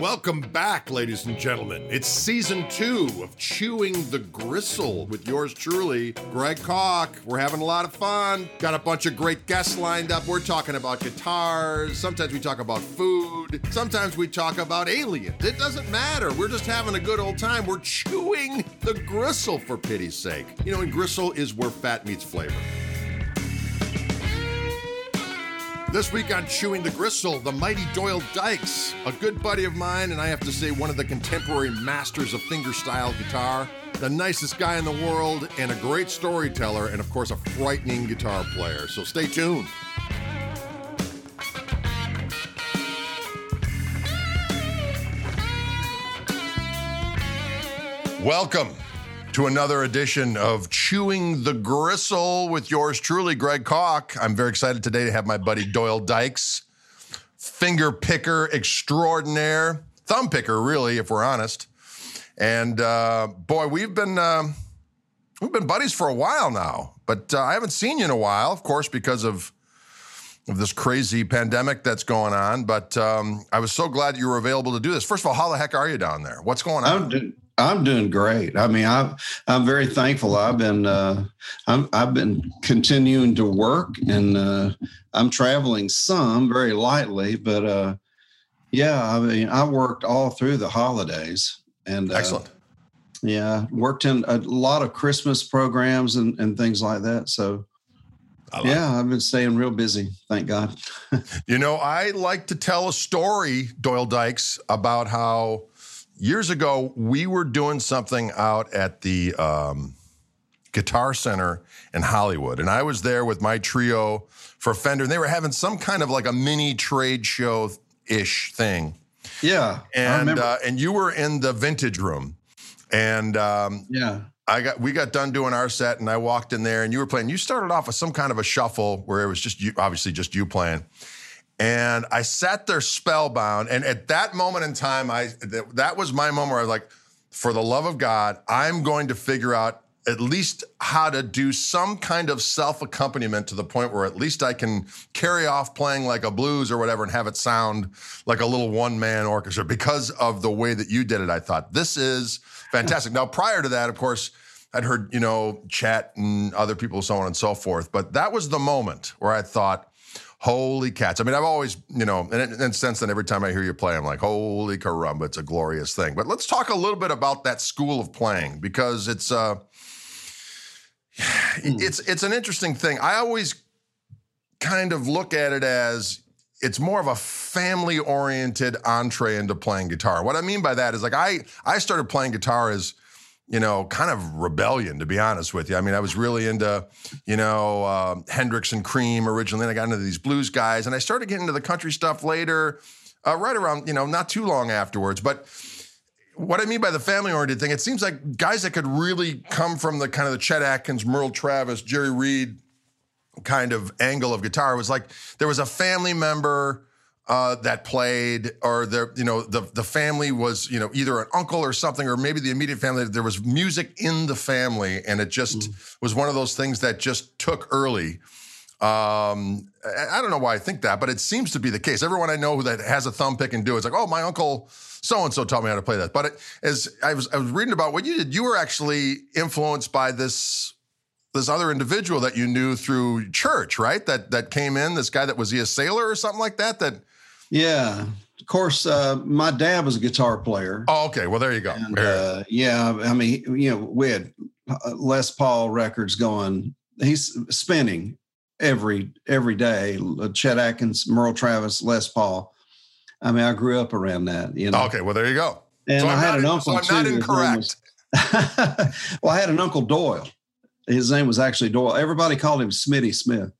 Welcome back, ladies and gentlemen. It's season two of Chewing the Gristle with yours truly, Greg Koch. We're having a lot of fun. Got a bunch of great guests lined up. We're talking about guitars. Sometimes we talk about food. Sometimes we talk about aliens. It doesn't matter. We're just having a good old time. We're chewing the gristle, for pity's sake. You know, and gristle is where fat meets flavor. This week on Chewing the Gristle, the mighty Doyle Dykes, a good buddy of mine, and I have to say, one of the contemporary masters of fingerstyle guitar, the nicest guy in the world, and a great storyteller, and of course, a frightening guitar player. So stay tuned. Welcome to another edition of Chewing the Gristle with yours truly, Greg Koch. I'm very excited today to have my buddy Doyle Dykes, finger picker extraordinaire, thumb picker, really, if we're honest. And uh, boy, we've been uh, we've been buddies for a while now, but uh, I haven't seen you in a while, of course, because of of this crazy pandemic that's going on. But um, I was so glad you were available to do this. First of all, how the heck are you down there? What's going on? I'm, doing great. I mean, I I'm very thankful. I've been uh, I'm I've been continuing to work, and uh, I'm traveling some very lightly, but uh, yeah, I mean, I worked all through the holidays, and uh, Excellent. yeah, worked in a lot of Christmas programs and and things like that. So. Like Yeah, I've been staying real busy. Thank God. You know, I like to tell a story, Doyle Dykes, about how years ago we were doing something out at the um, Guitar Center in Hollywood. And I was there with my trio for Fender, and they were having some kind of like a mini trade show ish thing. Yeah, And uh, and you were in the vintage room. And um, yeah, I got we got done doing our set, and I walked in there, and you were playing. You started off with some kind of a shuffle where it was just you, obviously just you playing. And I sat there spellbound. And at that moment in time, I that, that was my moment where I was like, for the love of God, I'm going to figure out at least how to do some kind of self accompaniment to the point where at least I can carry off playing like a blues or whatever and have it sound like a little one man orchestra because of the way that you did it. I thought this is fantastic. now, prior to that, of course, I'd heard, you know, Chet and other people, so on and so forth. But that was the moment where I thought, holy cats. I mean, I've always, you know, and, and since then, every time I hear you play, I'm like, holy caramba, it's a glorious thing. But let's talk a little bit about that school of playing because it's, uh, it's, it's an interesting thing. I always kind of look at it as it's more of a family oriented entree into playing guitar. What I mean by that is like I I started playing guitar as you know, kind of rebellion, to be honest with you. I mean, I was really into, you know, uh, Hendrix and Cream originally, and I got into these blues guys, and I started getting into the country stuff later, uh, right around, you know, not too long afterwards. But what I mean by the family oriented thing, it seems like guys that could really come from the kind of the Chet Atkins, Merle Travis, Jerry Reed kind of angle of guitar was like there was a family member uh, that played, or the you know the the family was you know either an uncle or something, or maybe the immediate family. There was music in the family, and it just was one of those things that just took early. Um, I, don't know why I think that, but it seems to be the case. Everyone I know who that has a thumb pick and do it's like, oh, my uncle so and so taught me how to play that. But it, as I was I was reading about what you did, you were actually influenced by this this other individual that you knew through church, right? That that came in, this guy that was he a sailor or something like that? That yeah. Of course, uh, my dad was a guitar player. oh, okay. Well, there you go. And, uh, yeah, I mean, you know, we had uh, Les Paul records going. He's spinning every every day. Chet Atkins, Merle Travis, Les Paul. I mean, I grew up around that. You know, okay. Well, there you go. and so I I'm had not, an uncle so I'm too. not incorrect. was- well, I had an uncle Doyle. His name was actually Doyle. Everybody called him Smitty Smith.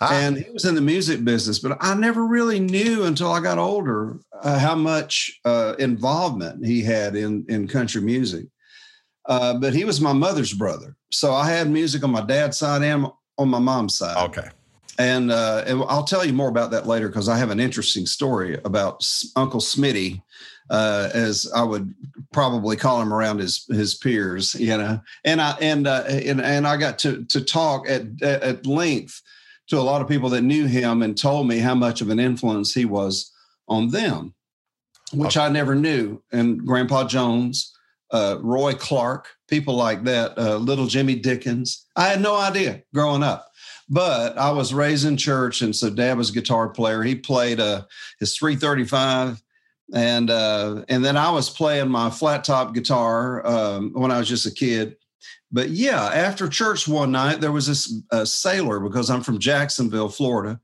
Ah, and he was in the music business but i never really knew until i got older uh, how much uh, involvement he had in in country music. Uh, but he was my mother's brother so i had music on my dad's side and on my mom's side. Okay. and, uh, and i'll tell you more about that later because i have an interesting story about uncle smitty uh, as I would probably call him around his his peers, you know, and I and uh, and and I got to to talk at at length to a lot of people that knew him and told me how much of an influence he was on them. which okay. I never knew, and Grandpa Jones, uh, Roy Clark, people like that, uh, little Jimmy Dickens. I had no idea growing up. But I was raised in church, and so Dad was a guitar player. He played uh, his 335, and uh, and then I was playing my flat top guitar um, when I was just a kid. But yeah, after church one night, there was this uh, sailor because I'm from Jacksonville, Florida,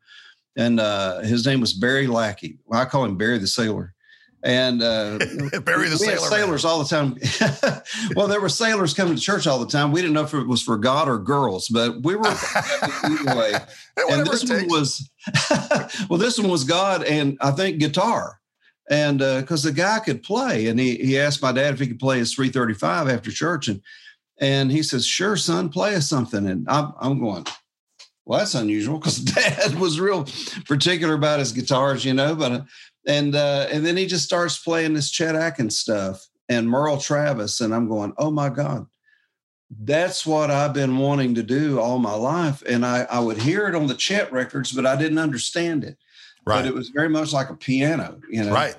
and uh, his name was Barry Lackey. Well, I call him Barry the Sailor and uh, Barry the sailor sailors man. all the time. well, there were sailors coming to church all the time. We didn't know if it was for God or girls, but we were either way. and this one was well, this one was God and I think guitar, and because uh, the guy could play, and he he asked my dad if he could play his 335 after church, and and he says, "Sure, son, play us something." And I'm I'm going. Well, that's unusual because Dad was real particular about his guitars, you know. But uh, and uh, and then he just starts playing this Chet Atkins stuff and Merle Travis, and I'm going, oh my god, that's what I've been wanting to do all my life, and I I would hear it on the Chet records, but I didn't understand it. Right. But it was very much like a piano, you know. Right.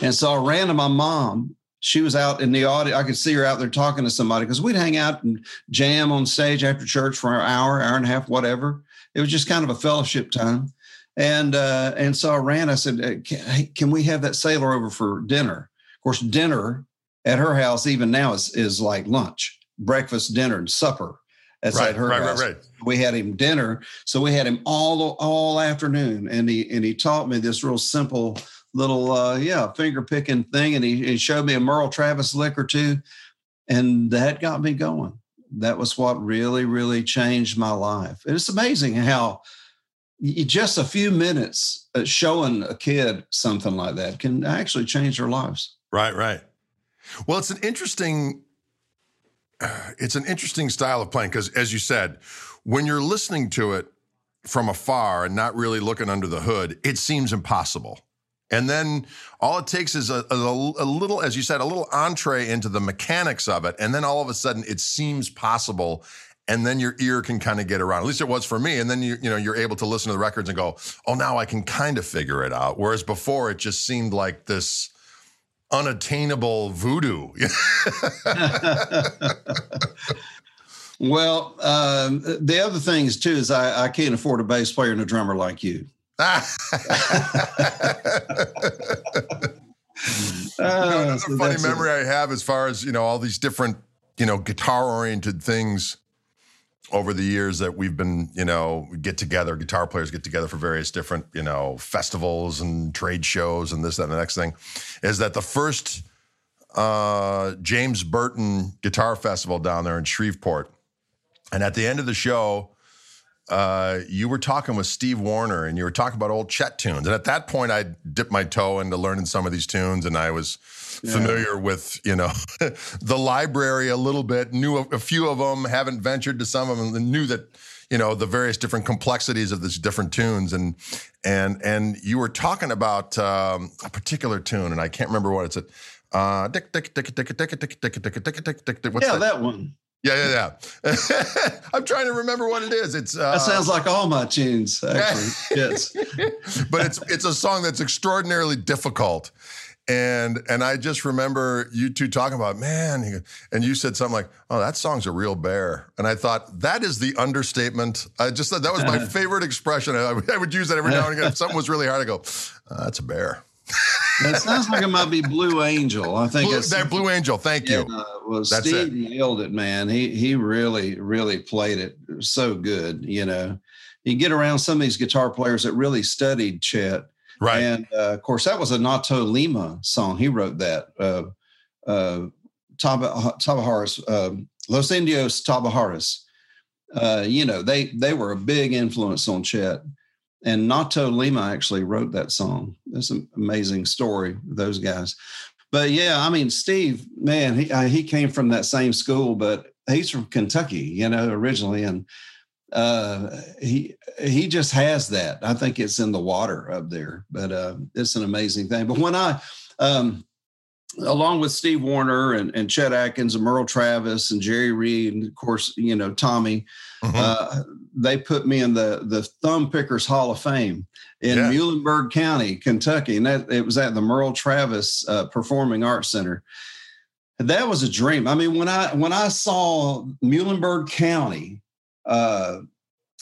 And so I ran to my mom. She was out in the audience. I could see her out there talking to somebody because we'd hang out and jam on stage after church for an hour, hour and a half, whatever. It was just kind of a fellowship time. And uh, and so I ran. I said, uh, can, "Can we have that sailor over for dinner?" Of course, dinner at her house even now is is like lunch, breakfast, dinner, and supper. That's right, at her right, house. Right, right. We had him dinner, so we had him all all afternoon, and he and he taught me this real simple little uh, yeah finger picking thing, and he, he showed me a Merle Travis lick or two, and that got me going. That was what really really changed my life. And it's amazing how just a few minutes showing a kid something like that can actually change their lives. Right, right. Well, it's an interesting it's an interesting style of playing because as you said, when you're listening to it from afar and not really looking under the hood, it seems impossible. And then all it takes is a, a, a, little, as you said, a little entree into the mechanics of it. And then all of a sudden it seems possible and then your ear can kind of get around. At least it was for me. And then you you know you're able to listen to the records and go, oh, now I can kind of figure it out. Whereas before it just seemed like this unattainable voodoo. well, um, the other things too is I, I can't afford a bass player and a drummer like you. uh, another so funny memory it. I have as far as you know all these different you know guitar oriented things over the years that we've been, you know, get together, guitar players get together for various different, you know, festivals and trade shows and this, that, and the next thing, is that the first uh, James Burton Guitar Festival down there in Shreveport. And at the end of the show, uh, you were talking with Steve Wariner and you were talking about old Chet tunes. And at that point, I dipped my toe into learning some of these tunes and I was yeah. familiar with, you know, the library a little bit, knew a, a, few of them, haven't ventured to some of them, and knew that, you know, the various different complexities of these different tunes. And and and you were talking about um, a particular tune, and I can't remember what it's. Uh, yeah, that one. Yeah, yeah, yeah. I'm trying to remember what it is. It's uh, that sounds like all my tunes, actually. yes, but it's it's a song that's extraordinarily difficult, and and I just remember you two talking about man, and you said something like, "Oh, that song's a real bear," and I thought that is the understatement. I just thought that was my favorite expression. I, I, would use that every now and again. If something was really hard, I go, oh, "That's a bear." That sounds like it might be Blue Angel. I think Blue, Blue Angel. Thank you. uh, well, That's Steve it. nailed it, man. He he really really played it so good. You know, you get around some of these guitar players that really studied Chet, right? And uh, of course, that was a Nato Lima song. He wrote that. Uh, uh, Tabajaras, uh, Los Indios Tabajaras. Uh, you know, they they were a big influence on Chet and Nato Lima actually wrote that song. That's an amazing story, those guys. But yeah, I mean, Steve, man, he he came from that same school, but he's from Kentucky, you know, originally, and uh, he he just has that. I think it's in the water up there, but uh, it's an amazing thing. But when I, um, along with Steve Wariner and, and Chet Atkins and Merle Travis and Jerry Reed and of course you know Tommy, mm-hmm. uh, they put me in the the Thumb Pickers Hall of Fame in yeah. Muhlenberg County, Kentucky, and that it was at the Merle Travis uh, Performing Arts Center. That was a dream. I mean, when I when I saw Muhlenberg County, uh,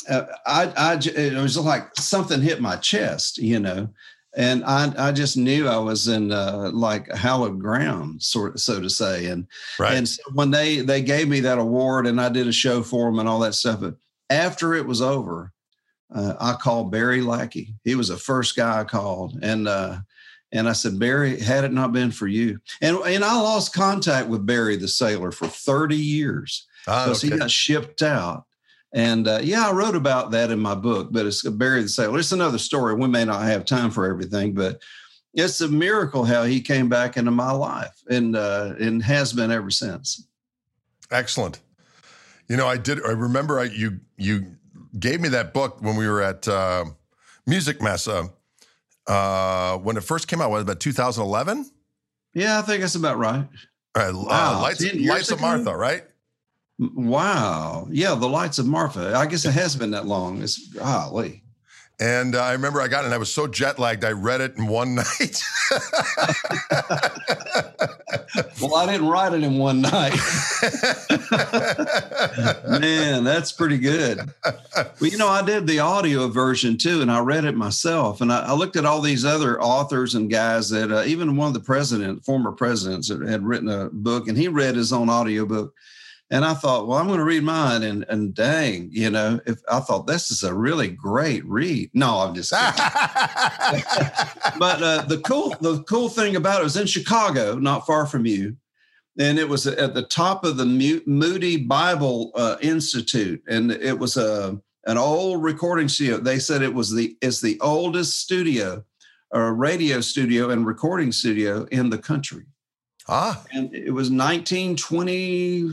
uh I, I it was like something hit my chest, you know and I, I just knew I was in uh, like hallowed ground, sort so to say. And right. and so when they they gave me that award and I did a show for them and all that stuff, but after it was over, uh, I called Barry Lackey. He was the first guy I called, and uh, and I said, Barry, had it not been for you, and and I lost contact with Barry the sailor for thirty years because ah, okay. he got shipped out and uh, yeah, I wrote about that in my book, but it's Barry the Sailor. It's another story. We may not have time for everything, but it's a miracle how he came back into my life and uh, and has been ever since. Excellent. You know, I did. I remember I, you you gave me that book when we were at uh, Musikmesse uh, when it first came out. Was about 2011? Yeah, I think that's about right. Uh, wow, Lights, Lights of Martha, right? Wow. Yeah, the lights of Martha. I guess it has been that long. It's golly. And uh, I remember I got it and I was so jet lagged, I read it in one night. well, I didn't write it in one night. Man, that's pretty good. Well, you know, I did the audio version too, and I read it myself. And I, I looked at all these other authors and guys that, uh, even one of the president, former presidents, had written a book, and he read his own audio book. And I thought, well, I'm going to read mine. And, and dang, you know, if I thought this is a really great read. No, I'm just but uh, the cool the cool thing about it was in Chicago, not far from you. And it was at the top of the Moody Bible uh, Institute. And it was a an old recording studio. They said it was the it's the oldest studio or radio studio and recording studio in the country. Ah. And it was 1920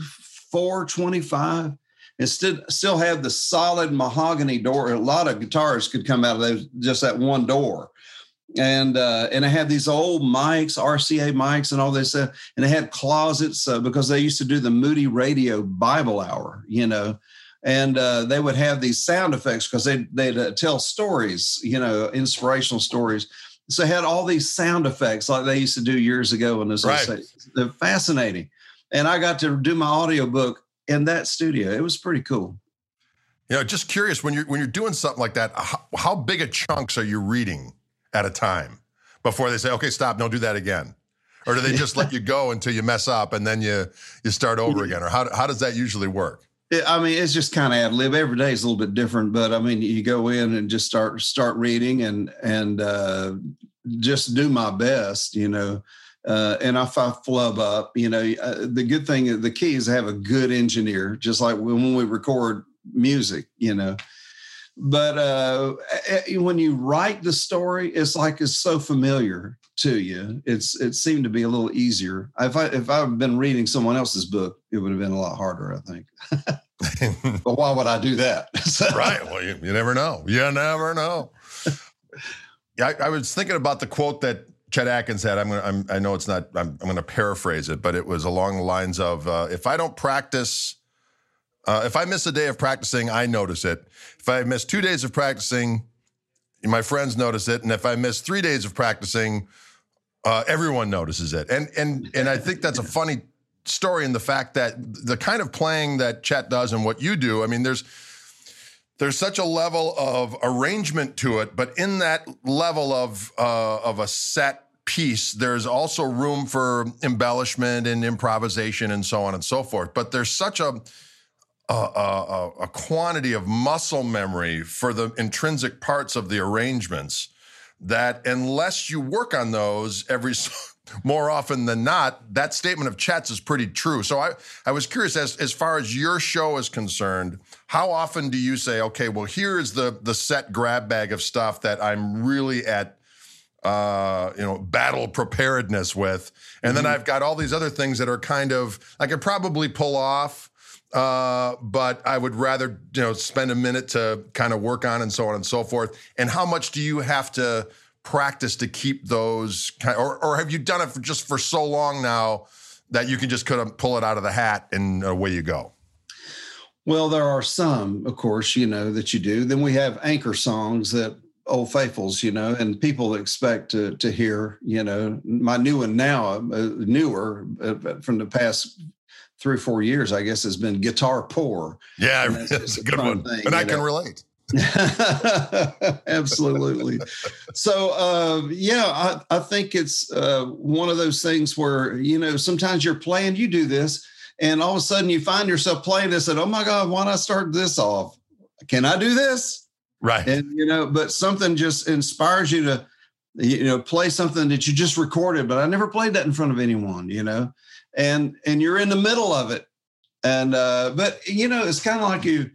425 and still still had the solid mahogany door. A lot of guitars could come out of those just that one door. And uh, and it had these old mics, RCA mics, and all this, stuff. and it had closets uh, because they used to do the Moody Radio Bible Hour, you know, and uh, they would have these sound effects because they they'd uh, tell stories, you know, inspirational stories. So they had all these sound effects like they used to do years ago, and it's right. they're fascinating and I got to do my audiobook in that studio. It was pretty cool. You know, just curious when you're when you're doing something like that, how, how big a chunks are you reading at a time before they say, "Okay, stop, don't do that again," or do they just let you go until you mess up and then you you start over again, or how how does that usually work? I mean, it's just kind of ad lib. Every day is a little bit different, but I mean, you go in and just start start reading and and uh, just do my best, you know. Uh, and if I flub up, you know, uh, the good thing, the key is to have a good engineer, just like when we record music, you know. But uh, when you write the story, it's like it's so familiar to you. It's it seemed to be a little easier. If I if I've been reading someone else's book, it would have been a lot harder, I think. but why would I do that? right. Well, you, you, never know. You never know. I, I was thinking about the quote that Chet Atkins had. I'm gonna. I'm, i know it's not. I'm, I'm going to paraphrase it, but it was along the lines of, uh, "If I don't practice, uh, if I miss a day of practicing, I notice it. If I miss two days of practicing, my friends notice it, and if I miss three days of practicing, uh, everyone notices it." And and and I think that's a funny story in the fact that the kind of playing that Chet does and what you do. I mean, there's there's such a level of arrangement to it, but in that level of uh, of a set piece, there's also room for embellishment and improvisation and so on and so forth. But there's such a a, a, a quantity of muscle memory for the intrinsic parts of the arrangements that unless you work on those every more often than not, that statement of Chet's is pretty true. So I, I was curious as, as far as your show is concerned, how often do you say, okay, well, here is the the set grab bag of stuff that I'm really at uh, you know, battle preparedness with. And mm-hmm. then I've got all these other things that are kind of I could probably pull off. Uh, but I would rather, you know, spend a minute to kind of work on and so on and so forth. And how much do you have to practice to keep those kind or, or have you done it for just for so long now that you can just kind of pull it out of the hat and away you go? Well, there are some, of course, you know, that you do. Then we have anchor songs that old faithfuls, you know, and people expect to to hear, you know, my new one now, uh, newer uh, from the past three or four years, I guess, has been guitar poor. Yeah, that's, a good one, thing, and I know? can relate. Absolutely. so, uh, yeah, I, I think it's uh, one of those things where, you know, sometimes you're playing, you do this, and all of a sudden you find yourself playing this and, oh my God, why not I start this off? Can I do this? Right. And, you know, but something just inspires you to, you know, play something that you just recorded, but I never played that in front of anyone, you know, and, and you're in the middle of it. And, uh, but, you know, it's kind of like you,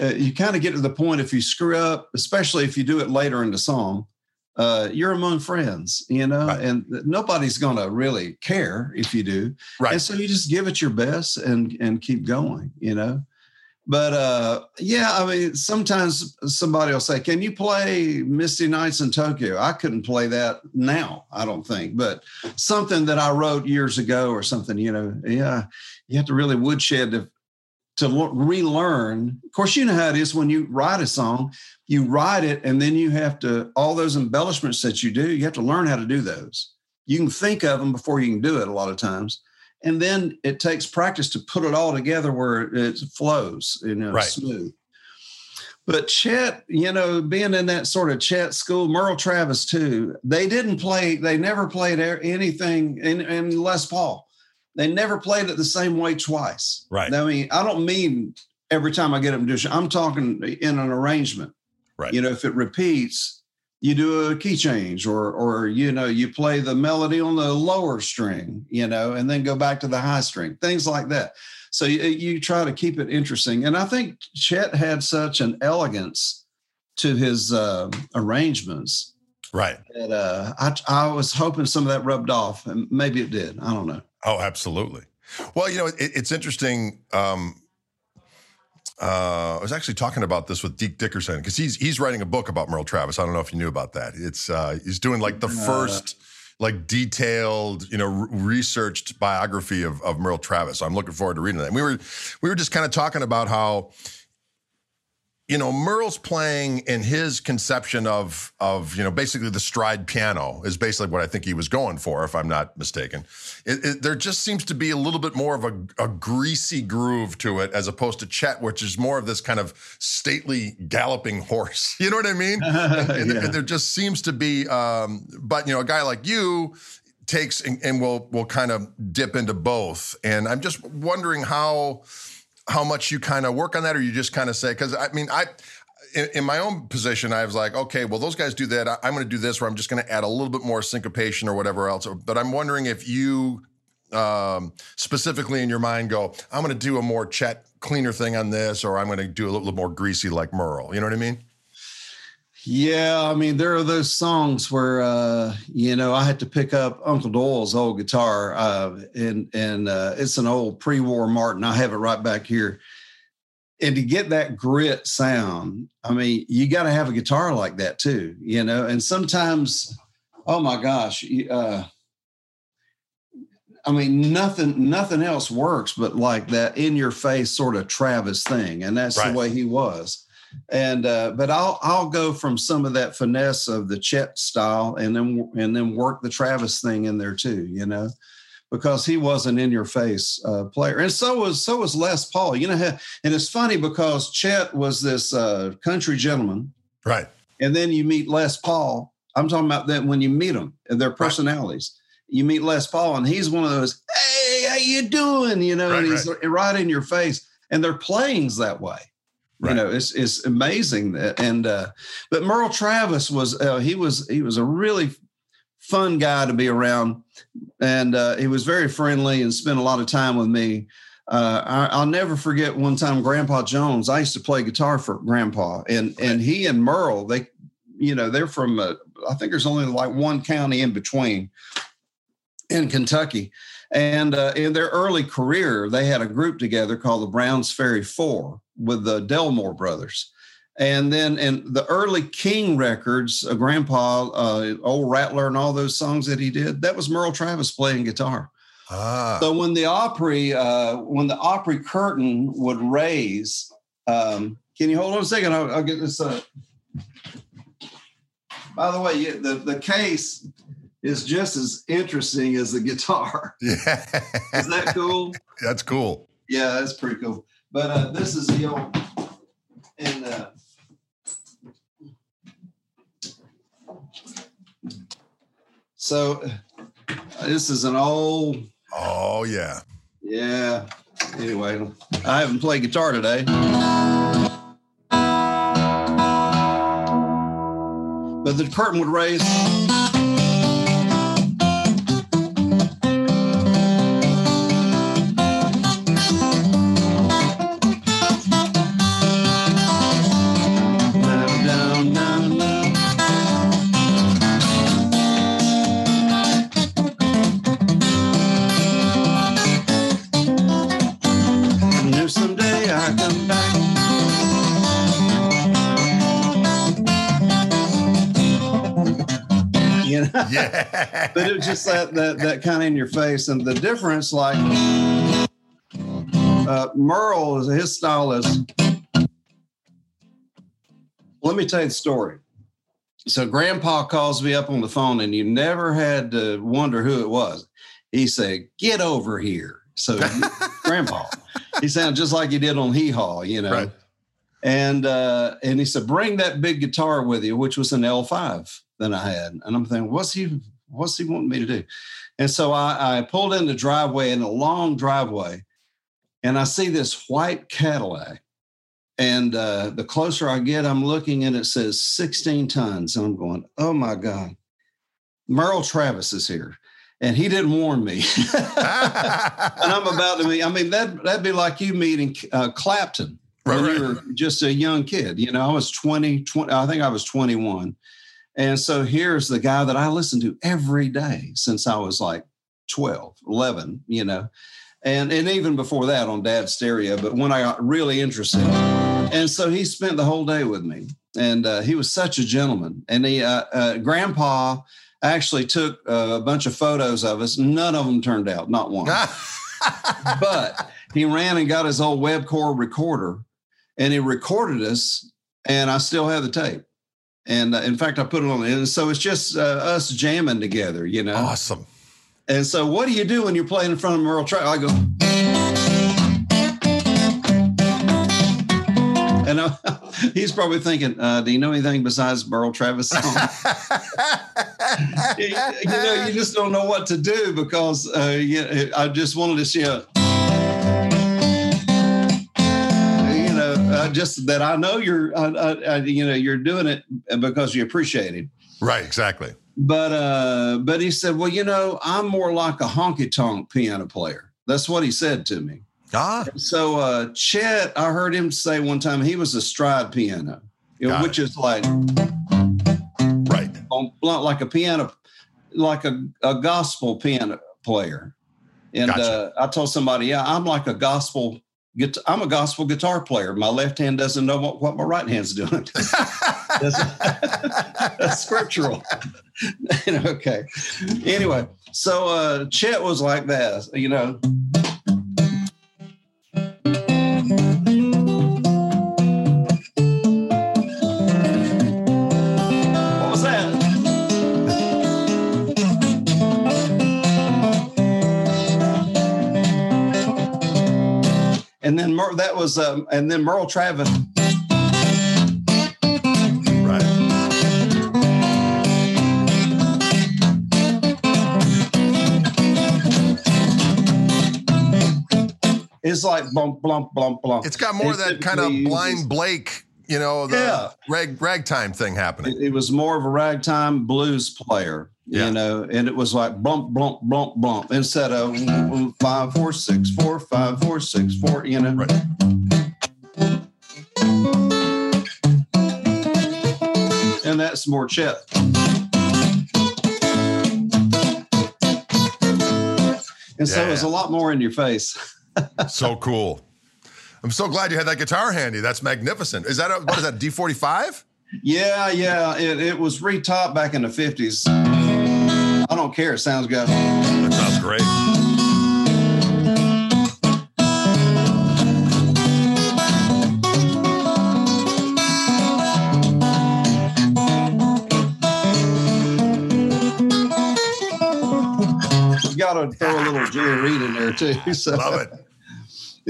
uh, you kind of get to the point if you screw up, especially if you do it later in the song, uh, you're among friends, you know, right. and nobody's going to really care if you do. Right. And so you just give it your best and and keep going, you know. But uh, yeah, I mean, sometimes somebody will say, "Can you play Misty Nights in Tokyo?" I couldn't play that now, I don't think, but something that I wrote years ago or something, you know, yeah, you have to really woodshed to to relearn. Of course, you know how it is when you write a song, you write it and then you have to, all those embellishments that you do, you have to learn how to do those. You can think of them before you can do it a lot of times. And then it takes practice to put it all together where it flows, you know, right. smooth. But Chet, you know, being in that sort of Chet school, Merle Travis too, they didn't play, they never played anything in, in Les Paul they never played it the same way twice. Right. I mean, I don't mean every time I get them to do. I'm talking in an arrangement. Right. You know, if it repeats, you do a key change, or or you know, you play the melody on the lower string, you know, and then go back to the high string, things like that. So you, you try to keep it interesting. And I think Chet had such an elegance to his uh, arrangements. Right. That uh, I, I was hoping some of that rubbed off, and maybe it did. I don't know. Oh, absolutely. Well, you know, it, it's interesting. Um, uh, I was actually talking about this with Deke Dickerson because he's he's writing a book about Merle Travis. I don't know if you knew about that. It's uh, he's doing like the uh, first like detailed, you know, researched biography of of Merle Travis. I'm looking forward to reading that. And we were we were just kind of talking about how you know, Merle's playing in his conception of of you know basically the stride piano is basically what I think he was going for, if I'm not mistaken. It, it, there just seems to be a little bit more of a, a, greasy groove to it, as opposed to Chet, which is more of this kind of stately galloping horse. You know what I mean? and, yeah. there just seems to be, um, but you know, a guy like you takes and, and will will kind of dip into both. And I'm just wondering how how much you kind of work on that, or you just kind of say, because I mean, I, in, in, my own position, I was like, okay, well, those guys do that. I, am going to do this, where I'm just going to add a little bit more syncopation or whatever else. But I'm wondering if you um, specifically in your mind go, I'm going to do a more Chet cleaner thing on this, or I'm going to do a little more greasy like Merle. You know what I mean? Yeah, I mean, there are those songs where uh, you know I had to pick up Uncle Doyle's old guitar, uh, and and uh, it's an old pre-war Martin. I have it right back here. And to get that grit sound, I mean, you got to have a guitar like that too, you know. And sometimes, oh my gosh, uh, I mean, nothing nothing else works but like that in your face sort of Travis thing, and that's right. the way he was and uh, but I'll I'll go from some of that finesse of the Chet style, and then and then work the Travis thing in there too, you know, because he was an in your face uh, player, and so was so was Les Paul, you know, and it's funny because Chet was this uh, country gentleman, right, and then you meet Les Paul. I'm talking about that when you meet them and their personalities. Right. You meet Les Paul, and he's one of those, "Hey, how you doing?" You know, right, and he's right. right in your face, and their playing's that way. Right. You know, it's it's amazing that and uh, but Merle Travis was uh, he was he was a really fun guy to be around, and uh, he was very friendly and spent a lot of time with me. Uh, I, will never forget one time Grandpa Jones. I used to play guitar for Grandpa, and right. and he and Merle they, you know, they're from uh, I think there's only like one county in between in Kentucky. And uh, in their early career, they had a group together called the Browns Ferry Four with the Delmore brothers. And then in the early King records, uh, Grandpa, uh, Old Rattler, and all those songs that he did, that was Merle Travis playing guitar. Ah. So when the Opry, uh, when the Opry curtain would raise, um, can you hold on a second? I'll, I'll get this. Uh, by the way, the the case is just as interesting as the guitar. Yeah. Is that cool? That's cool. Yeah, that's pretty cool. But uh, this is the old and uh, so uh, this is an old Oh yeah. yeah. Anyway, I haven't played guitar today. But the curtain would raise. Yeah. but it was just that that that kind of in your face. And the difference like uh merle is his style is let me tell you the story. So grandpa calls me up on the phone and you never had to wonder who it was. He said get over here. So grandpa he sounded just like he did on hee haw you know? Right. and uh and he said bring that big guitar with you which was an l5 that i had and i'm thinking what's he what's he wanting me to do and so i, I pulled in the driveway in a long driveway and i see this white cadillac and uh, the closer i get i'm looking and it says 16 tons and i'm going oh my god merle travis is here and he didn't warn me and I'm about to meet. I mean, that that'd be like you meeting uh, Clapton when Right, you were just a young kid. You know, I was 20, 20, I think I was 21. And so here's the guy that I listened to every day since I was like 12, 11, you know, and, and even before that on dad's stereo. But when I got really interested, and so he spent the whole day with me and uh, he was such a gentleman. And he, uh, uh, grandpa actually took uh, a bunch of photos of us. None of them turned out, not one but he ran and got his old Webcor recorder and he recorded us, and I still have the tape. And uh, in fact, I put it on. And so it's just uh, us jamming together, you know. awesome. And so, what do you do when you're playing in front of Merle Travis? I go, and I, he's probably thinking, uh, "Do you know anything besides Merle Travis songs?" you, you know, you just don't know what to do because uh, you, I just wanted to share. You uh, just that I know you're, uh, you know, you're doing it because you appreciate it. right, exactly. But uh, but he said, well, you know, I'm more like a honky tonk piano player. That's what he said to me. Ah, So uh, Chet, I heard him say one time he was a stride piano, you know, Got which is like right. on like a piano, like a, a gospel piano player. And Gotcha. uh, I told somebody, yeah, I'm like a gospel. I'm a gospel guitar player. My left hand doesn't know what, what my right hand's doing. That's, that's scriptural. okay. Anyway, so uh, Chet was like that, you know. And then Mer- that was, um, and then Merle Travis. right. It's like blump, blump, blump, blump. It's got more of that kind of blind Blake, you know, the Yeah. rag ragtime thing happening. It, it was more of a ragtime blues player, Yeah. you know, and it was like blump, blump, blump, blump instead of five, four, six, four, five, four, six, four, you know. Right. And that's more Chet. And so it was a lot more in your face. so cool. I'm so glad you had that guitar handy. That's magnificent. Is that a, what is that D45? Yeah, yeah. It, it was retopped back in the 50s. I don't care. It sounds good. That sounds great. You got to throw a little Jerry Reed in there too. So. Love it.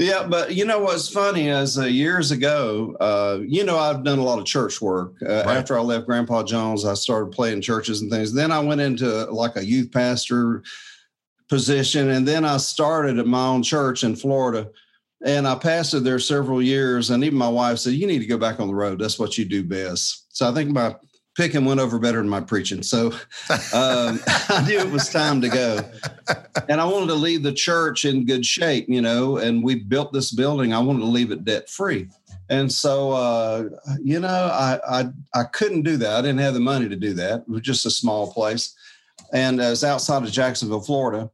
Yeah, but you know what's funny is uh, years ago, uh, you know, I've done a lot of church work. Uh, right. After I left Grandpa Jones, I started playing churches and things. Then I went into like a youth pastor position, and then I started at my own church in Florida. And I pastored there several years, and even my wife said, "You need to go back on the road. That's what you do best." So I think my picking went over better than my preaching. So um, I knew it was time to go. And I wanted to leave the church in good shape, you know, and we built this building. I wanted to leave it debt free. And so, uh, you know, I, I, I couldn't do that. I didn't have the money to do that. It was just a small place. And it's outside of Jacksonville, Florida.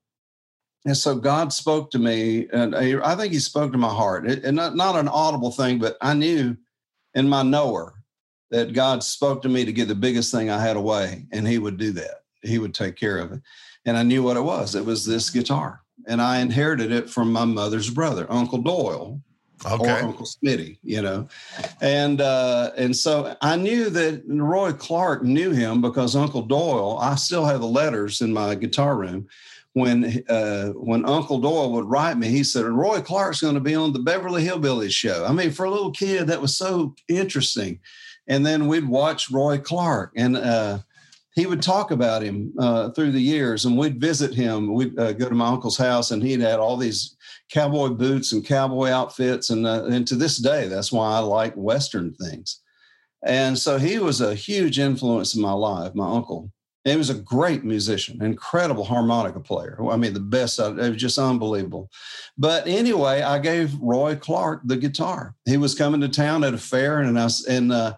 And so God spoke to me, and I think He spoke to my heart. and not, not an audible thing, but I knew in my knower that God spoke to me to get the biggest thing I had away, and He would do that. He would take care of it. And I knew what it was. It was this guitar. And I inherited it from my mother's brother, Uncle Doyle. Okay. Or Uncle Smitty, you know, and uh, and so I knew that Roy Clark knew him because Uncle Doyle. I still have the letters in my guitar room when uh, when Uncle Doyle would write me, he said, "Roy Clark's going to be on the Beverly Hillbillies show." I mean, for a little kid, that was so interesting and then we'd watch Roy Clark, and uh, he would talk about him uh, through the years, and we'd visit him. We'd uh, go to my uncle's house, and he'd had all these cowboy boots and cowboy outfits, and uh, and to this day, that's why I like Western things. And so he was a huge influence in my life, my uncle. He was a great musician, incredible harmonica player. I mean, the best. It was just unbelievable. But anyway, I gave Roy Clark the guitar. He was coming to town at a fair, and I and uh,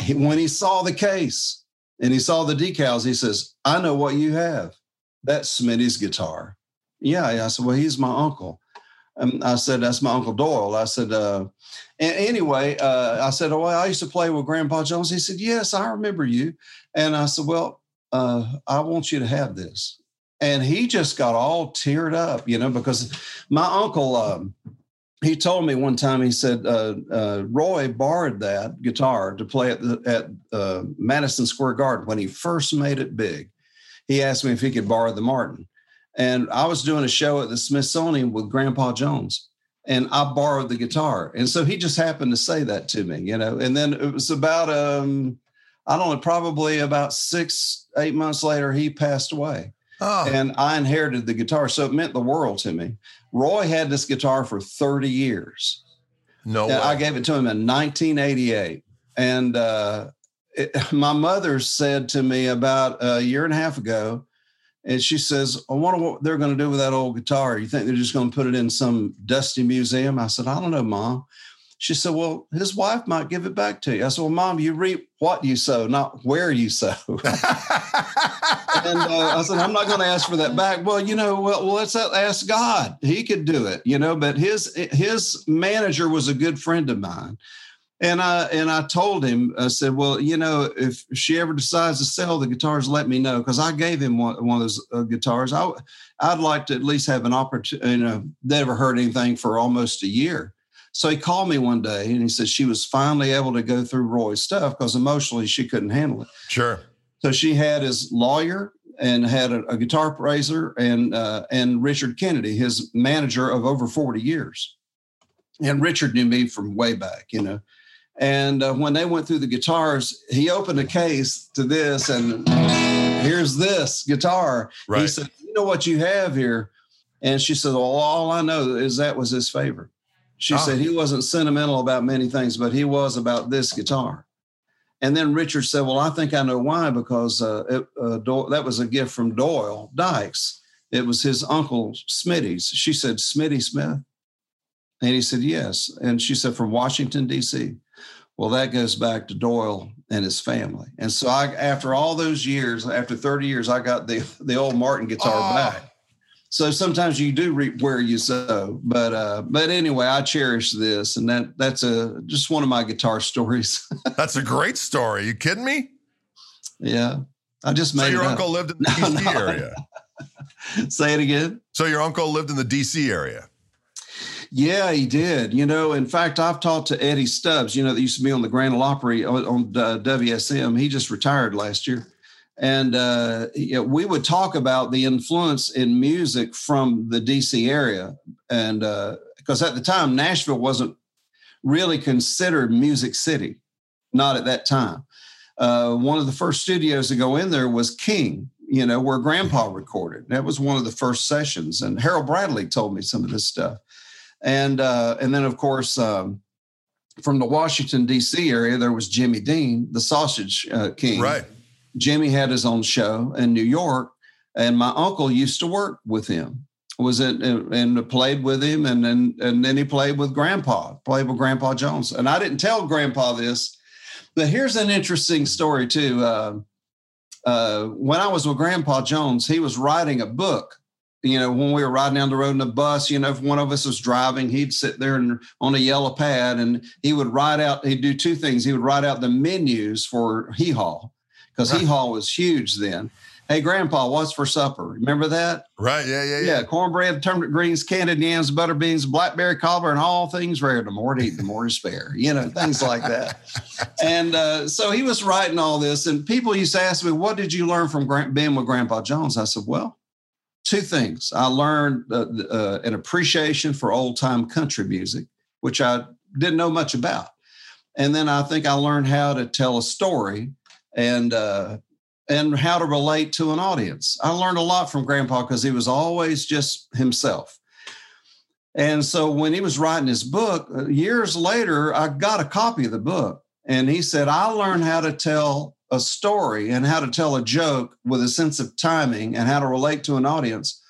he, when he saw the case and he saw the decals, he says, "I know what you have. That's Smitty's guitar." Yeah, I said, "Well, he's my uncle." And I said, "That's my uncle Doyle." I said, uh, and anyway, uh, I said, "Oh, I used to play with Grandpa Jones." He said, "Yes, I remember you." And I said, "Well." Uh, I want you to have this. And he just got all teared up, you know, because my uncle, um, he told me one time, he said, uh, uh, Roy borrowed that guitar to play at, the, at uh, Madison Square Garden when he first made it big. He asked me if he could borrow the Martin. And I was doing a show at the Smithsonian with Grandpa Jones and I borrowed the guitar. And so he just happened to say that to me, you know. And then it was about um, I don't know, probably about six, eight months later, he passed away. Oh. And I inherited the guitar. So it meant the world to me. Roy had this guitar for 30 years. No way. I gave it to him in 1988. And uh, it, my mother said to me about a year and a half ago, and she says, I wonder what they're going to do with that old guitar. You think they're just going to put it in some dusty museum? I said, I don't know, Mom. She said, Well, his wife might give it back to you. I said, Well, mom, you reap what you sow, not where you sow. and uh, I said, I'm not going to ask for that back. Well, you know, well, let's ask God. He could do it, you know, but his his manager was a good friend of mine. And I and I told him, I said, well, you know, if she ever decides to sell the guitars, let me know because I gave him one, one of those uh, guitars. I I'd like to at least have an opportunity. You know, never heard anything for almost a year. So he called me one day and he said she was finally able to go through Roy's stuff because emotionally she couldn't handle it. Sure. So she had his lawyer and had a, a guitar praiser and uh, and Richard Kennedy, his manager of over 40 years. And Richard knew me from way back, you know. And uh, when they went through the guitars, he opened a case to this, and here's this guitar. Right. He said, "You know what you have here?" And she said, "Well, all I know is that was his favorite." She oh. said he wasn't sentimental about many things, but he was about this guitar. And then Richard said, "Well, I think I know why because uh, it, uh, Do- that was a gift from Doyle Dykes. It was his uncle Smitty's." She said, "Smitty Smith," and he said, "Yes." And she said, "From Washington D.C." Well, that goes back to Doyle and his family. And so, I, after all those years, after 30 years, I got the the old Martin guitar oh. back. So sometimes you do reap where you sow. But uh, but anyway, I cherish this, and that that's a just one of my guitar stories. that's a great story. You kidding me? Yeah, I just made. So your uncle lived in the no, DC no. area. Say it again. So your uncle lived in the DC area. Yeah, he did. You know, in fact, I've talked to Eddie Stubbs. You know, that used to be on the Grand Ole Opry on, on uh, WSM. He just retired last year and uh, you know, we would talk about the influence in music from the DC area, and because uh, at the time Nashville wasn't really considered Music City, not at that time. Uh, one of the first studios to go in there was King, you know, where Grandpa recorded. That was one of the first sessions, and Harold Bradley told me some of this stuff, and uh, and then of course. Um, from the Washington D.C. area, there was Jimmy Dean, the Sausage uh, King, right? Jimmy had his own show in New York, and my uncle used to work with him. Was it and played with him, and then and then he played with Grandpa, played with Grandpa Jones. And I didn't tell Grandpa this, but here's an interesting story too. Uh, uh, when I was with Grandpa Jones, he was writing a book. You know, when we were riding down the road in the bus, you know, if one of us was driving, he'd sit there and, on a yellow pad and he would write out, he'd do two things. He would write out the menus for Hee Haw because Hee Haw was huge then. Hey, Grandpa, what's for supper? Remember that? Right. Yeah. Yeah. Yeah. yeah cornbread, turnip greens, candied yams, butter beans, blackberry cobbler, and all things rare. The more to eat, the more to spare. You know, things like that. and uh, so he was writing all this, and people used to ask me, "What did you learn from being with Grandpa Jones?" I said, "Well, two things. I learned uh, uh, an appreciation for old time country music, which I didn't know much about, and then I think I learned how to tell a story." And uh, and how to relate to an audience. I learned a lot from Grandpa because he was always just himself. And so when he was writing his book, uh, years later, I got a copy of the book. And he said, I learned how to tell a story and how to tell a joke with a sense of timing and how to relate to an audience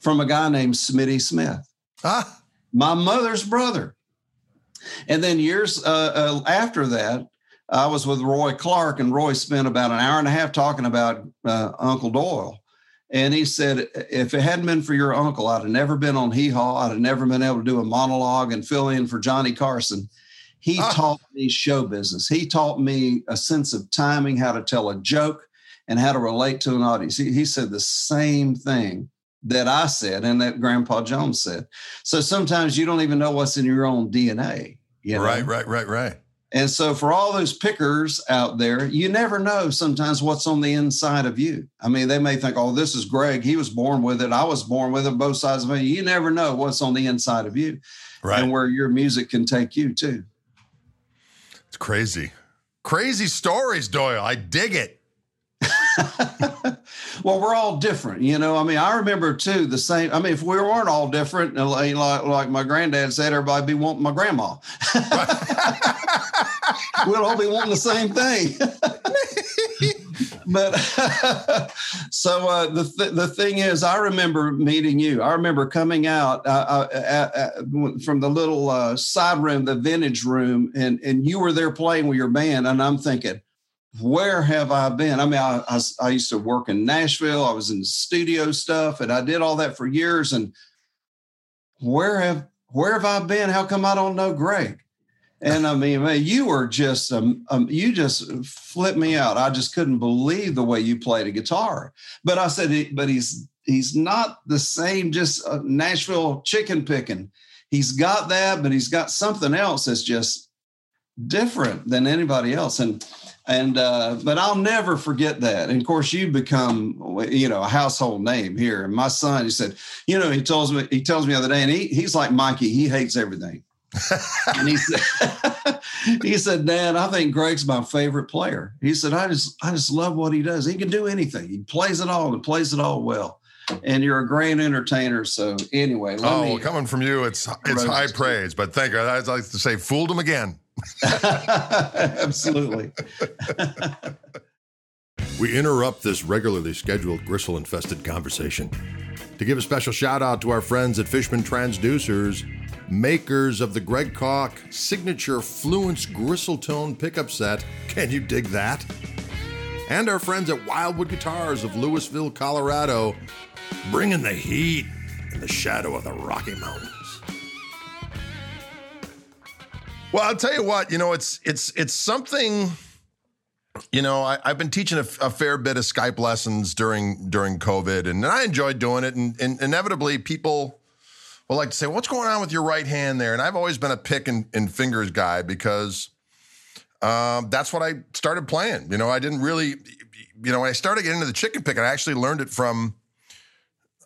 from a guy named Smitty Smith, ah. my mother's brother. And then years uh, uh, after that, I was with Roy Clark, and Roy spent about an hour and a half talking about uh, Uncle Doyle. And he said, if it hadn't been for your uncle, I'd have never been on Hee Haw. I'd have never been able to do a monologue and fill in for Johnny Carson. He ah. taught me show business. He taught me a sense of timing, how to tell a joke, and how to relate to an audience. He, he said the same thing that I said and that Grandpa Jones said. So sometimes you don't even know what's in your own DNA. You know? Right, right, right, right. And so, for all those pickers out there, you never know sometimes what's on the inside of you. I mean, they may think, oh, this is Greg. He was born with it. I was born with it, both sides of me. You never know what's on the inside of you right. and where your music can take you, too. It's crazy. Crazy stories, Doyle. I dig it. well, we're all different, you know. I mean, I remember too the same. I mean, if we weren't all different, like like my granddad said, everybody be wanting my grandma. we'll all be wanting the same thing. but so uh, the th- the thing is, I remember meeting you. I remember coming out uh, uh, from the little uh, side room, the vintage room, and and you were there playing with your band, and I'm thinking where have I been? I mean, I, I, I, used to work in Nashville. I was in studio stuff, and I did all that for years. And where have where have I been? How come I don't know Greg? And I mean, man, you were just um, um, you just flipped me out. I just couldn't believe the way you played a guitar. But I said, but he's he's not the same. Just uh, Nashville chicken picking. He's got that, but he's got something else that's just different than anybody else. And and uh, but I'll never forget that. And of course, you become you know a household name here. And my son, he said, you know, he tells me he tells me the other day, and he he's like Mikey, he hates everything. and he said, he said, Dad, I think Greg's my favorite player. He said, I just I just love what he does. He can do anything. He plays it all and plays it all well. And you're a great entertainer. So anyway, oh, me, coming from you, it's it's high praise. But thank you. I'd like to say, fooled him again. Absolutely. we interrupt this regularly scheduled gristle infested conversation to give a special shout out to our friends at Fishman Transducers, makers of the Greg Koch signature Fluence Gristle Tone pickup set. Can you dig that? And our friends at Wildwood Guitars of Louisville, Colorado, bringing the heat in the shadow of the Rocky Mountains. Well, I'll tell you what, you know, it's it's it's something. You know, I, have been teaching a, a, fair bit of Skype lessons during during COVID, and, and I enjoyed doing it. And, and, inevitably, people will like to say, "What's going on with your right hand there?" And I've always been a pick and, and fingers guy because um, that's what I started playing. You know, I didn't really you know, when I started getting into the chicken pick, I actually learned it from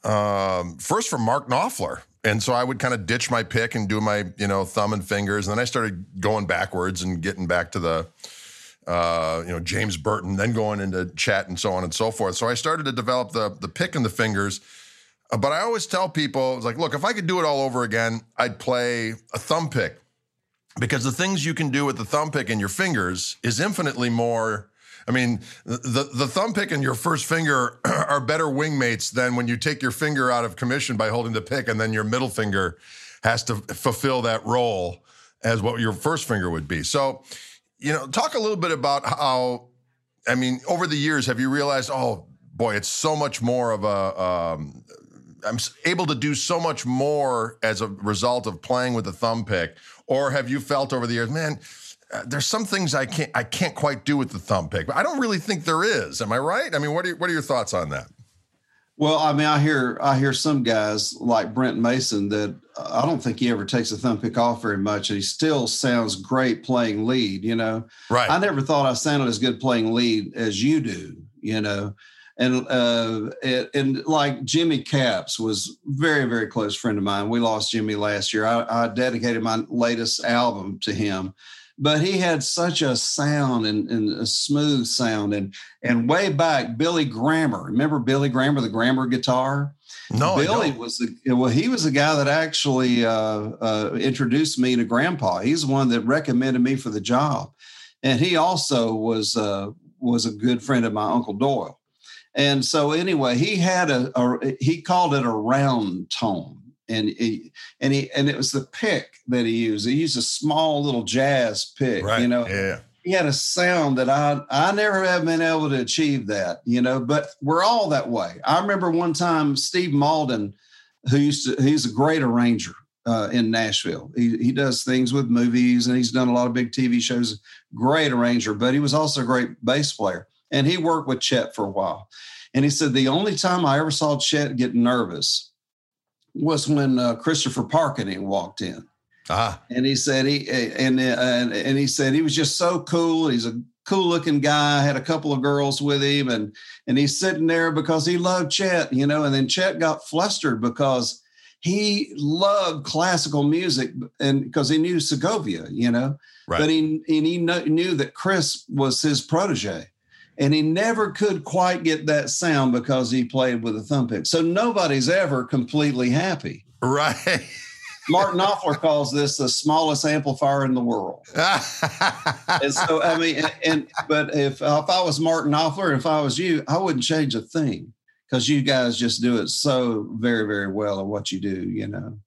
um, first from Mark Knopfler. And so I would kind of ditch my pick and do my, you know, thumb and fingers. And then I started going backwards and getting back to the, uh, you know, James Burton, then going into Chet and so on and so forth. So I started to develop the the pick and the fingers. Uh, but I always tell people, it's like, look, if I could do it all over again, I'd play a thumb pick because the things you can do with the thumb pick and your fingers is infinitely more I mean, the the thumb pick and your first finger are better wingmates than when you take your finger out of commission by holding the pick, and then your middle finger has to fulfill that role as what your first finger would be. So, you know, talk a little bit about how. I mean, over the years, have you realized? Oh boy, it's so much more of a. Um, I'm able to do so much more as a result of playing with the thumb pick. Or have you felt over the years, man? Uh, there's some things I can't I can't quite do with the thumb pick, but I don't really think there is. Am I right? I mean, what are what are your thoughts on that? Well, I mean, I hear I hear some guys like Brent Mason that uh, I don't think he ever takes a thumb pick off very much, and he still sounds great playing lead. You know, right? I never thought I sounded as good playing lead as you do. You know, and uh, and, and like Jimmy Capps was very very close friend of mine. We lost Jimmy last year. I, I dedicated my latest album to him but he had such a sound and, and, a smooth sound. And and way back, Billy Grammer, remember Billy Grammer, the Grammer guitar? No, Billy was the well, he was the guy that actually uh, uh, introduced me to Grandpa. He's the one that recommended me for the job, and he also was uh, was a good friend of my Uncle Doyle. And so anyway, he had a, a he called it a round tone and he, and he and it was the pick that he used. He used a small little jazz pick, right. you know. Yeah. He had a sound that I I never have been able to achieve that, you know. But we're all that way. I remember one time Steve Malden, who used to he's a great arranger uh, in Nashville. He he does things with movies and he's done a lot of big TV shows. Great arranger, but he was also a great bass player. And he worked with Chet for a while. And he said the only time I ever saw Chet get nervous was when uh, Christopher Parkening walked in. Ah. And he said he and, and and he said he was just so cool. He's a cool looking guy. Had a couple of girls with him, and and he's sitting there because he loved Chet, you know. And then Chet got flustered because he loved classical music and because he knew Segovia, you know. Right. But he and he knew that Chris was his protege and he never could quite get that sound because he played with a thumb pick. So nobody's ever completely happy. Right. Martin Knopfler calls this the smallest amplifier in the world. and so, I mean, and, and but if if I was Martin Knopfler, if I was you, I wouldn't change a thing because you guys just do it so very, very well at what you do, you know.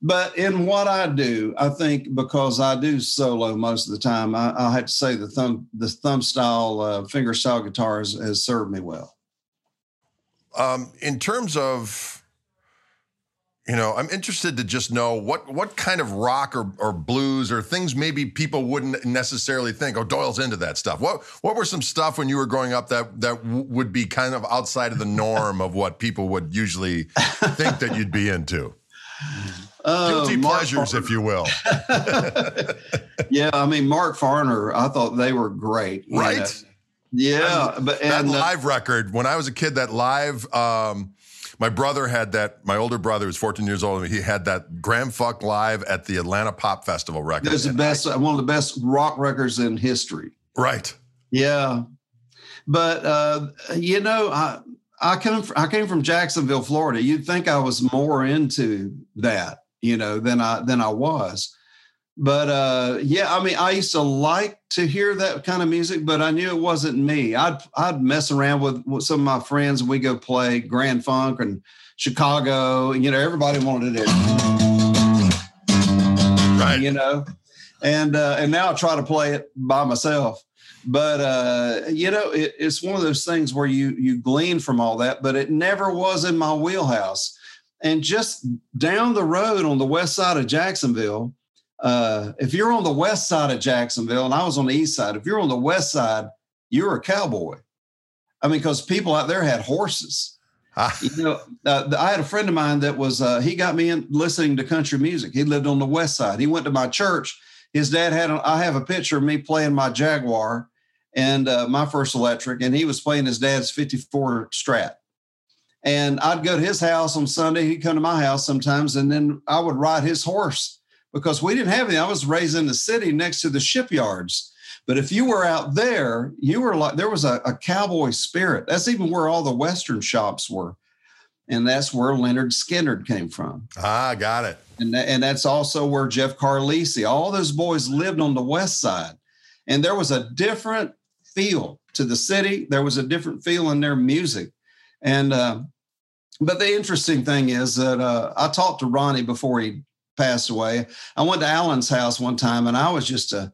But in what I do, I think because I do solo most of the time, I, I have to say the thumb the thumb style uh, finger style guitars has served me well. Um, in terms of, you know, I'm interested to just know what what kind of rock or, or blues or things maybe people wouldn't necessarily think. Oh, Doyle's into that stuff. What what were some stuff when you were growing up that that w- would be kind of outside of the norm of what people would usually think that you'd be into? Oh, Guilty pleasures, if you will. yeah, I mean Mark Farner, I thought they were great. Right. Know? Yeah, but that and, uh, live record when I was a kid, that live. Um, my brother had that. My older brother was 14 years old. and He had that Grand Funk live at the Atlanta Pop Festival record. It was the best, one of the best rock records in history. Right. Yeah, but uh, you know, I I from, I came from Jacksonville, Florida. You'd think I was more into that, you know, than I than I was. But uh, yeah, I mean, I used to like to hear that kind of music, but I knew it wasn't me. I'd I'd mess around with, with some of my friends, and we go play Grand Funk and Chicago. and You know, everybody wanted it, right? You know, and uh, and now I try to play it by myself. But uh, you know, it, it's one of those things where you you glean from all that, but it never was in my wheelhouse. And just down the road on the west side of Jacksonville uh, if you're on the west side of Jacksonville, and I was on the east side, if you're on the west side, you're a cowboy. I mean, because people out there had horses. Ah. You know, uh, I had a friend of mine that was uh, he got me in listening to country music. He lived on the west side. He went to my church. His dad had a, I have a picture of me playing my Jaguar, and uh, my first electric, and he was playing his dad's 54 Strat. And I'd go to his house on Sunday. He'd come to my house sometimes, and then I would ride his horse because we didn't have any. I was raised in the city next to the shipyards. But if you were out there, you were like there was a, a cowboy spirit. That's even where all the Western shops were. And that's where Lynyrd Skynyrd came from. Ah, got it. And, and that's also where Jeff Carlisi, all those boys lived on the west side. And there was a different feel to the city. There was a different feel in their music. And uh, but the interesting thing is that uh, I talked to Ronnie before he passed away. I went to Allen's house one time, and I was just a,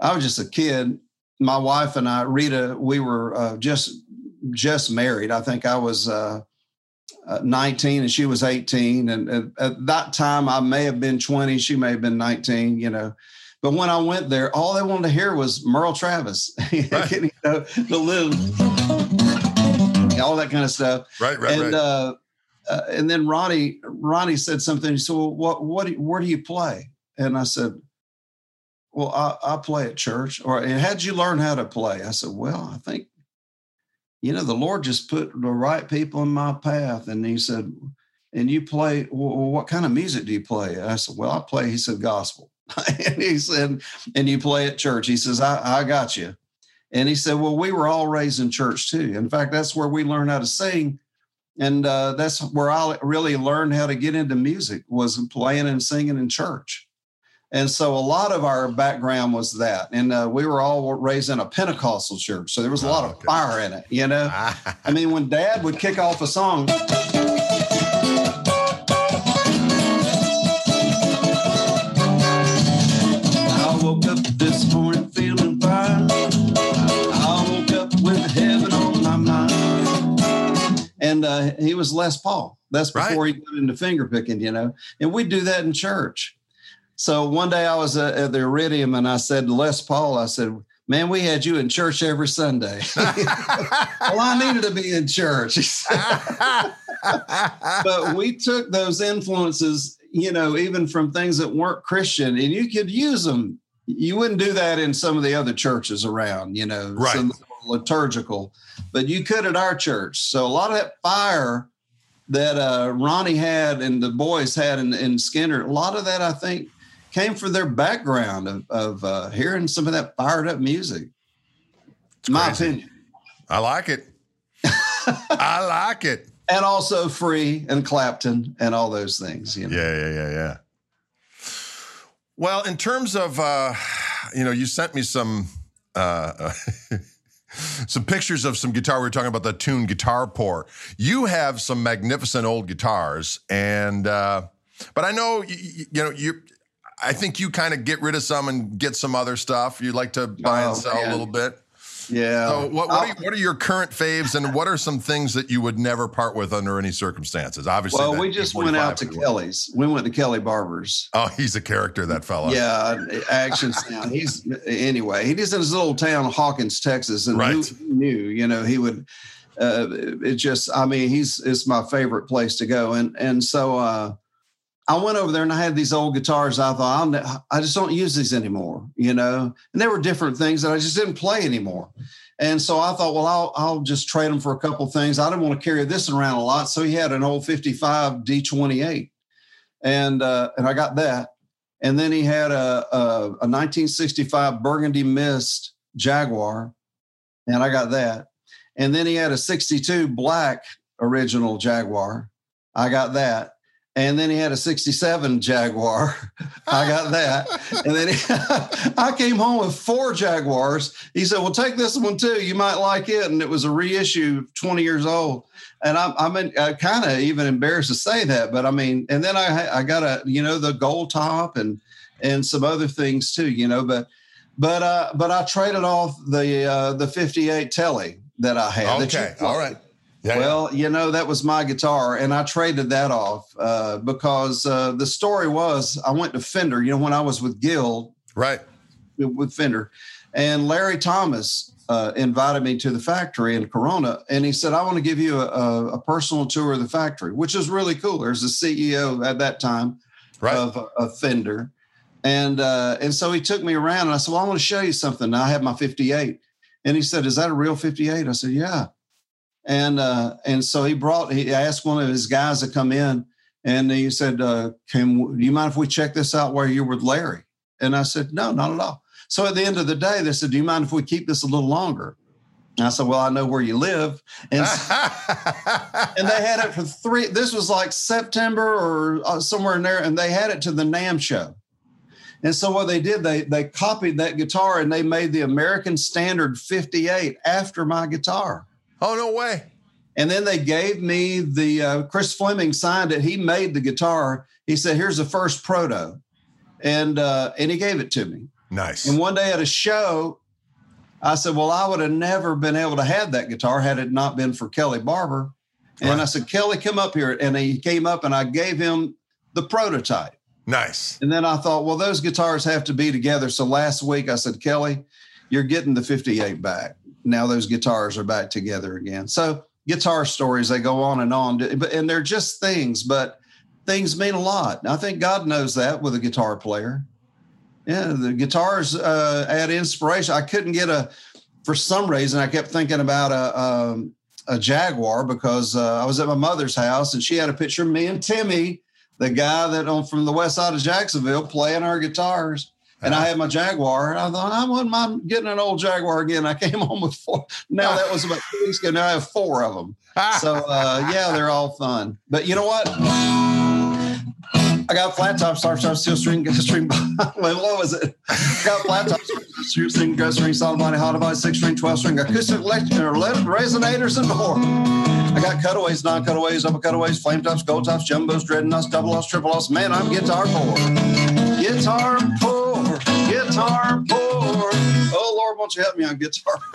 I was just a kid. My wife and I, Rita, we were uh, just just married. I think I was uh, uh, 19 and she was 18, and at, at that time I may have been 20. She may have been 19. You know. But when I went there, all they wanted to hear was Merle Travis, right. you know, the little all that kind of stuff. Right, right, and, right. Uh, uh, and then Ronnie, Ronnie said something. He said, "Well, what, what, do you, where do you play?" And I said, "Well, I, I play at church." Or, and how'd you learn how to play? I said, "Well, I think, you know, the Lord just put the right people in my path." And he said, "And you play? Well, what kind of music do you play?" I said, "Well, I play." He said, "Gospel." and he said, "And you play at church?" He says, "I, I got you." And he said, Well, we were all raised in church too. In fact, that's where we learned how to sing. And uh, that's where I really learned how to get into music was playing and singing in church. And so a lot of our background was that. And uh, we were all raised in a Pentecostal church. So there was a lot oh, of fire in it, you know? I mean, when dad would kick off a song, uh, he was Les Paul. That's before right. he got into finger picking, you know. And we do that in church. So one day I was at, at the Iridium and I said to Les Paul, I said, "Man, we had you in church every Sunday." well, I needed to be in church. but we took those influences, you know, even from things that weren't Christian, and you could use them. You wouldn't do that in some of the other churches around, you know, right. some liturgical but you could at our church. So a lot of that fire that uh, Ronnie had and the boys had in, in Skynyrd, a lot of that I think came from their background of, of uh, hearing some of that fired up music. It's my opinion. I like it. I like it. And also Free and Clapton and all those things. You know? Yeah, yeah, yeah, yeah. Well, in terms of, uh, you know, you sent me some uh, some pictures of some guitar. We were talking about the tune Guitar Poor. You have some magnificent old guitars, and uh, but I know you, you know you. I think you kind of get rid of some and get some other stuff. You like to buy oh, and sell man. a little bit. Yeah. So what, what, are, what, are, your current faves, and what are some things that you would never part with under any circumstances? Obviously, well, we just went out to Kelly's. We went to Kelly Barber's. Oh, he's a character, that fellow. Yeah, action sound. He's anyway. He lives in his little town, Hawkins, Texas, and right. who knew? You know, he would. Uh, it just, I mean, he's it's my favorite place to go, and and so. uh I went over there and I had these old guitars. I thought, I just don't use these anymore, you know. And there were different things that I just didn't play anymore. And so I thought, well, I'll, I'll just trade them for a couple things. I didn't want to carry this around a lot, so he had an old '55 D28, and uh, and I got that. And then he had a, a, a 1965 Burgundy Mist Jaguar, and I got that. And then he had a 62 black original Jaguar. I got that and then he had a 67 Jaguar. I got that. and then he, I came home with four Jaguars. He said, Well, take this one too. You might like it. And it was a reissue, 20 years old. And I'm, I'm, I'm kind of even embarrassed to say that. But I mean, and then I, I got a, you know, the gold top and, and some other things too, you know, but, but, uh, but I traded off the, uh, the 58 Tele that I had. Okay. All right. Yeah, well, yeah. you know, that was my guitar, and I traded that off uh, because uh, the story was I went to Fender, you know, when I was with Gil. Right. With Fender. And Larry Thomas uh, invited me to the factory in Corona, and he said, I want to give you a, a personal tour of the factory, which is really cool. There's the CEO at that time right. of, of Fender. And uh, and so he took me around, and I said, "Well, I want to show you something." I have my '58, And he said, Is that a real 58? I said, Yeah. And uh, and so he brought he asked one of his guys to come in and he said, uh, Can do you mind if we check this out while you're with Larry? And I said, No, not at all. So at the end of the day, they said, Do you mind if we keep this a little longer? And I said, Well, I know where you live. And, and they had it for three, this was like September or uh, somewhere in there, and they had it to the NAMM show. And so what they did, they they copied that guitar and they made the American Standard 58 after my guitar. Oh no way! And then they gave me the uh, Chris Fleming signed it. He made the guitar. He said, "Here's the first proto," and uh, and he gave it to me. Nice. And one day at a show, I said, "Well, I would have never been able to have that guitar had it not been for Kelly Barber." And right. I said, "Kelly, come up here." And he came up, and I gave him the prototype. Nice. And then I thought, well, those guitars have to be together. So last week I said, Kelly, you're getting the 58 back. Now those guitars are back together again. So guitar stories, they go on and on, But and they're just things, but things mean a lot. I think God knows that with a guitar player. Yeah, the guitars uh, add inspiration. I couldn't get a, for some reason, I kept thinking about a, um, a Jaguar because uh, I was at my mother's house and she had a picture of me and Timmy the guy that on from the west side of Jacksonville playing our guitars. And I had my Jaguar. And I thought I wouldn't mind getting an old Jaguar again. I came home with four. Now that was about two weeks ago. Now I have four of them. So uh, yeah, they're all fun. But you know what? I got flat top star star steel string string. what was it? I got flat top steel string go string solid body hot body six string twelve string acoustic electric resonators and more. I got cutaways, non cutaways, upper cutaways, flame tops, gold tops, jumbos, dreadnoughts, double loss, triple loss. Man, I'm guitar poor. Guitar poor. Guitar poor. Oh, Lord, won't you help me on guitar?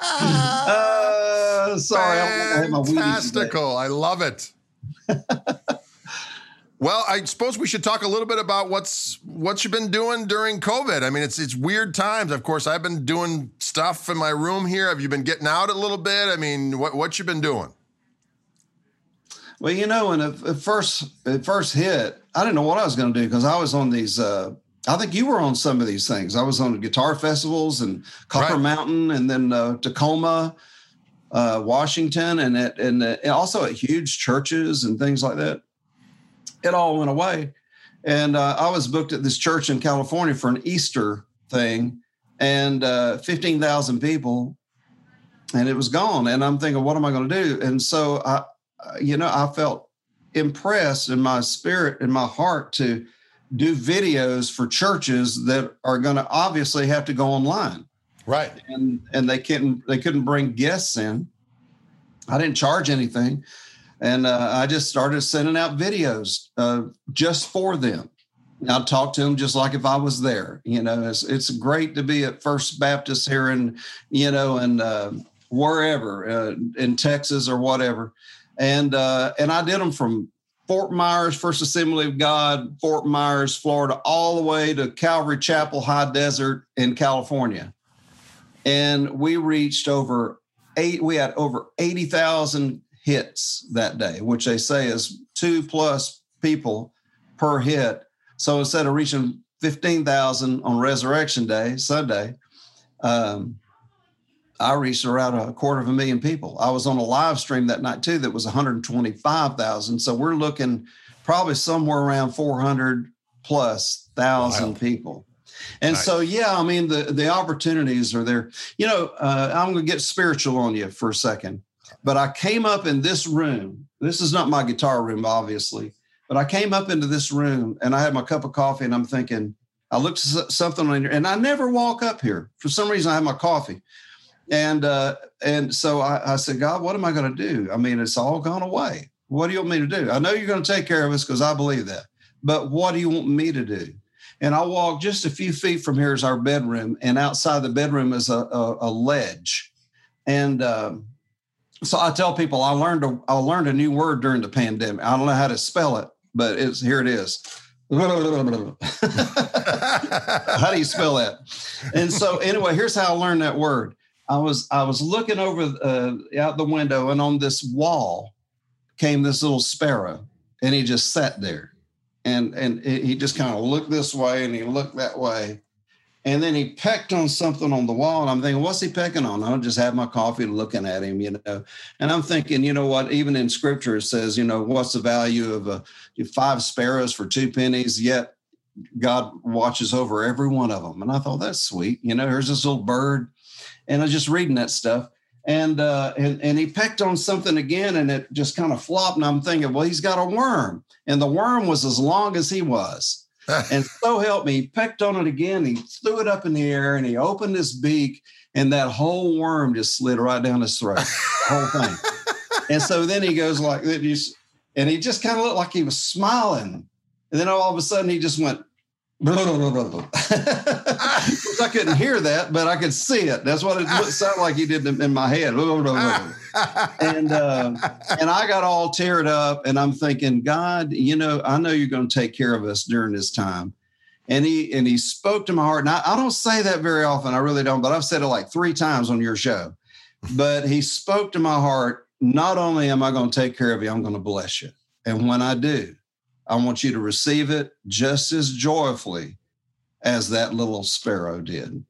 uh, sorry, Fantastical. I, I love it. Well, I suppose we should talk a little bit about what's what you've been doing during COVID. I mean, it's it's weird times. Of course, I've been doing stuff in my room here. Have you been getting out a little bit? I mean, what what you been doing? Well, you know, when it, first it first hit, I didn't know what I was going to do because I was on these. Uh, I think you were on some of these things. I was on guitar festivals and Copper right. Mountain, and then uh, Tacoma, uh, Washington, and at, and, uh, and also at huge churches and things like that it all went away. And uh, I was booked at this church in California for an Easter thing, and uh, 15,000 people, and it was gone. And I'm thinking, what am I going to do? And so I, you know, I felt impressed in my spirit, in my heart to do videos for churches that are going to obviously have to go online. Right. And and they couldn't they couldn't bring guests in. I didn't charge anything and uh, I just started sending out videos uh, just for them. I'd talk to them just like if I was there. You know, it's it's great to be at First Baptist here in you know and uh, wherever uh, in Texas or whatever, and uh, and I did them from Fort Myers First Assembly of God, Fort Myers, Florida, all the way to Calvary Chapel High Desert in California, and we reached over eight. We had over eighty thousand hits that day, which they say is two plus people per hit. So instead of reaching 15,000 on Resurrection Day, Sunday, um, I reached around a quarter of a million people. I was on a live stream that night too that was 125,000. So we're looking probably somewhere around 400 plus thousand wow. people. And nice. so, yeah, I mean, the, the opportunities are there. You know, uh, I'm going to get spiritual on you for a second. But I came up in this room. This is not my guitar room, obviously, but I came up into this room and I had my cup of coffee and I'm thinking, I looked something on here and I never walk up here. For some reason, I have my coffee. And uh, and so I, I said, God, what am I going to do? I mean, it's all gone away. What do you want me to do? I know you're going to take care of us because I believe that. But what do you want me to do? And I walked just a few feet from here is our bedroom, and outside the bedroom is a, a, a ledge. And um, so I tell people I learned a, I learned a new word during the pandemic. I don't know how to spell it, but it's here it is. how do you spell that? And so anyway, here's how I learned that word. I was I was looking over uh, out the window, and on this wall came this little sparrow, and he just sat there, and and he just kind of looked this way and he looked that way, and then he pecked on something on the wall. And I'm thinking, what's he pecking on? I'll just have my coffee looking at him, you know. And I'm thinking, you know what? Even in scripture, it says, you know, what's the value of a five sparrows for two pennies? Yet God watches over every one of them. And I thought, that's sweet. You know, here's this little bird. And I was just reading that stuff. And, uh, and and he pecked on something again, and it just kind of flopped. And I'm thinking, well, he's got a worm, and the worm was as long as he was and so help me, he pecked on it again. He threw it up in the air and he opened his beak, and that whole worm just slid right down his throat, the whole thing. and so then he goes like this, and he just kind of looked like he was smiling. And then all of a sudden he just went, I couldn't hear that, but I could see it. That's what it sounded like he did in my head. and uh, and I got all teared up, and I'm thinking, God, you know, I know you're going to take care of us during this time. And he and he spoke to my heart. And I, I don't say that very often. I really don't, but I've said it like three times on your show. But he spoke to my heart. Not only am I going to take care of you, I'm going to bless you. And when I do, I want you to receive it just as joyfully as that little sparrow did.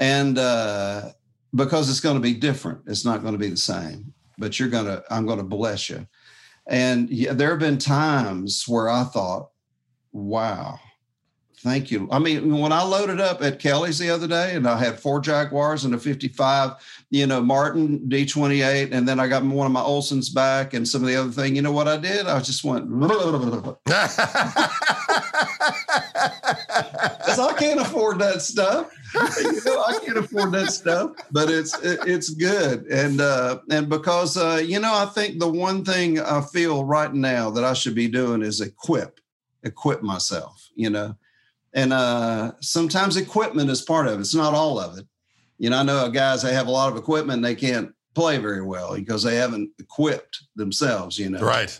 And uh, because it's going to be different, it's not going to be the same, but you're going to, I'm going to bless you. And yeah, there have been times where I thought, wow, Thank you. I mean, when I loaded up at Kelly's the other day and I had four Jaguars and a 55, you know, Martin D28, and then I got one of my Olsons back and some of the other thing, you know what I did? I just went, because I can't afford that stuff. you know, I can't afford that stuff, but it's it's good, and uh, and because uh, you know, I think the one thing I feel right now that I should be doing is equip, equip myself. You know, and uh, sometimes equipment is part of it. It's not all of it. You know, I know guys they have a lot of equipment and they can't play very well because they haven't equipped themselves. You know, right.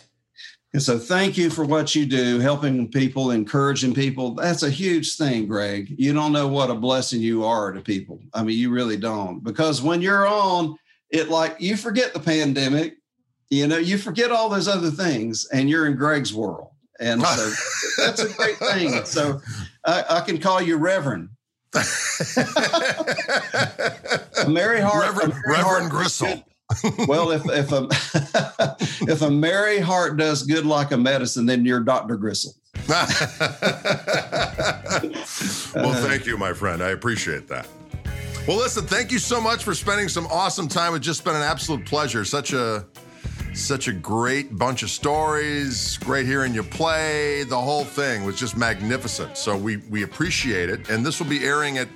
And so, thank you for what you do, helping people, encouraging people. That's a huge thing, Greg. You don't know what a blessing you are to people. I mean, you really don't. Because when you're on, it like you forget the pandemic, you know, you forget all those other things, and you're in Greg's world. And so that's a great thing. So I, I can call you Reverend. Mary Hart, Reverend, Mary Reverend Hart Gristle. well, if if a if a merry heart does good like a medicine, then you're Doctor Gristle. well, thank you, my friend. I appreciate that. Well, listen, thank you so much for spending some awesome time. It's just been an absolute pleasure. Such a such a great bunch of stories, great hearing you play. The whole thing was just magnificent. So we we appreciate it. And this will be airing at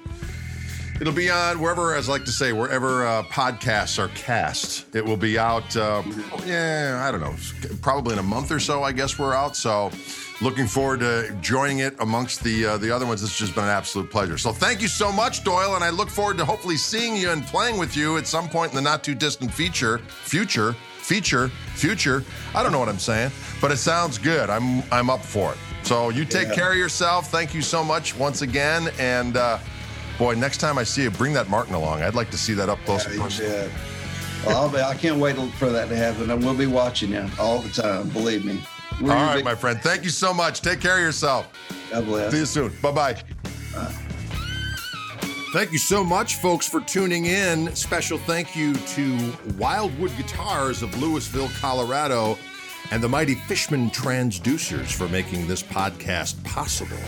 It'll be on wherever, as I like to say, wherever uh, podcasts are cast. It will be out, uh, yeah, I don't know, probably in a month or so, I guess we're out. So looking forward to joining it amongst the uh, the other ones. It's just been an absolute pleasure. So thank you so much, Doyle, and I look forward to hopefully seeing you and playing with you at some point in the not too distant future. Future feature, future. I don't know what I'm saying, but it sounds good. I'm I'm up for it. So you take yeah. care of yourself. Thank you so much once again. And uh, boy, next time I see you, bring that Martin along. I'd like to see that up close. Yeah, well, be, I can't wait for that to happen. And we'll be watching you all the time. Believe me. We're all right, big- my friend. Thank you so much. Take care of yourself. God bless. See you soon. Bye-bye. Bye. Thank you so much, folks, for tuning in. Special thank you to Wildwood Guitars of Louisville, Colorado, and the mighty Fishman Transducers for making this podcast possible.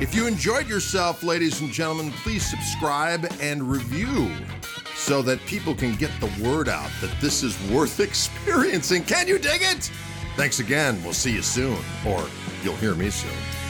If you enjoyed yourself, ladies and gentlemen, please subscribe and review so that people can get the word out that this is worth experiencing. Can you dig it? Thanks again. We'll see you soon, or you'll hear me soon.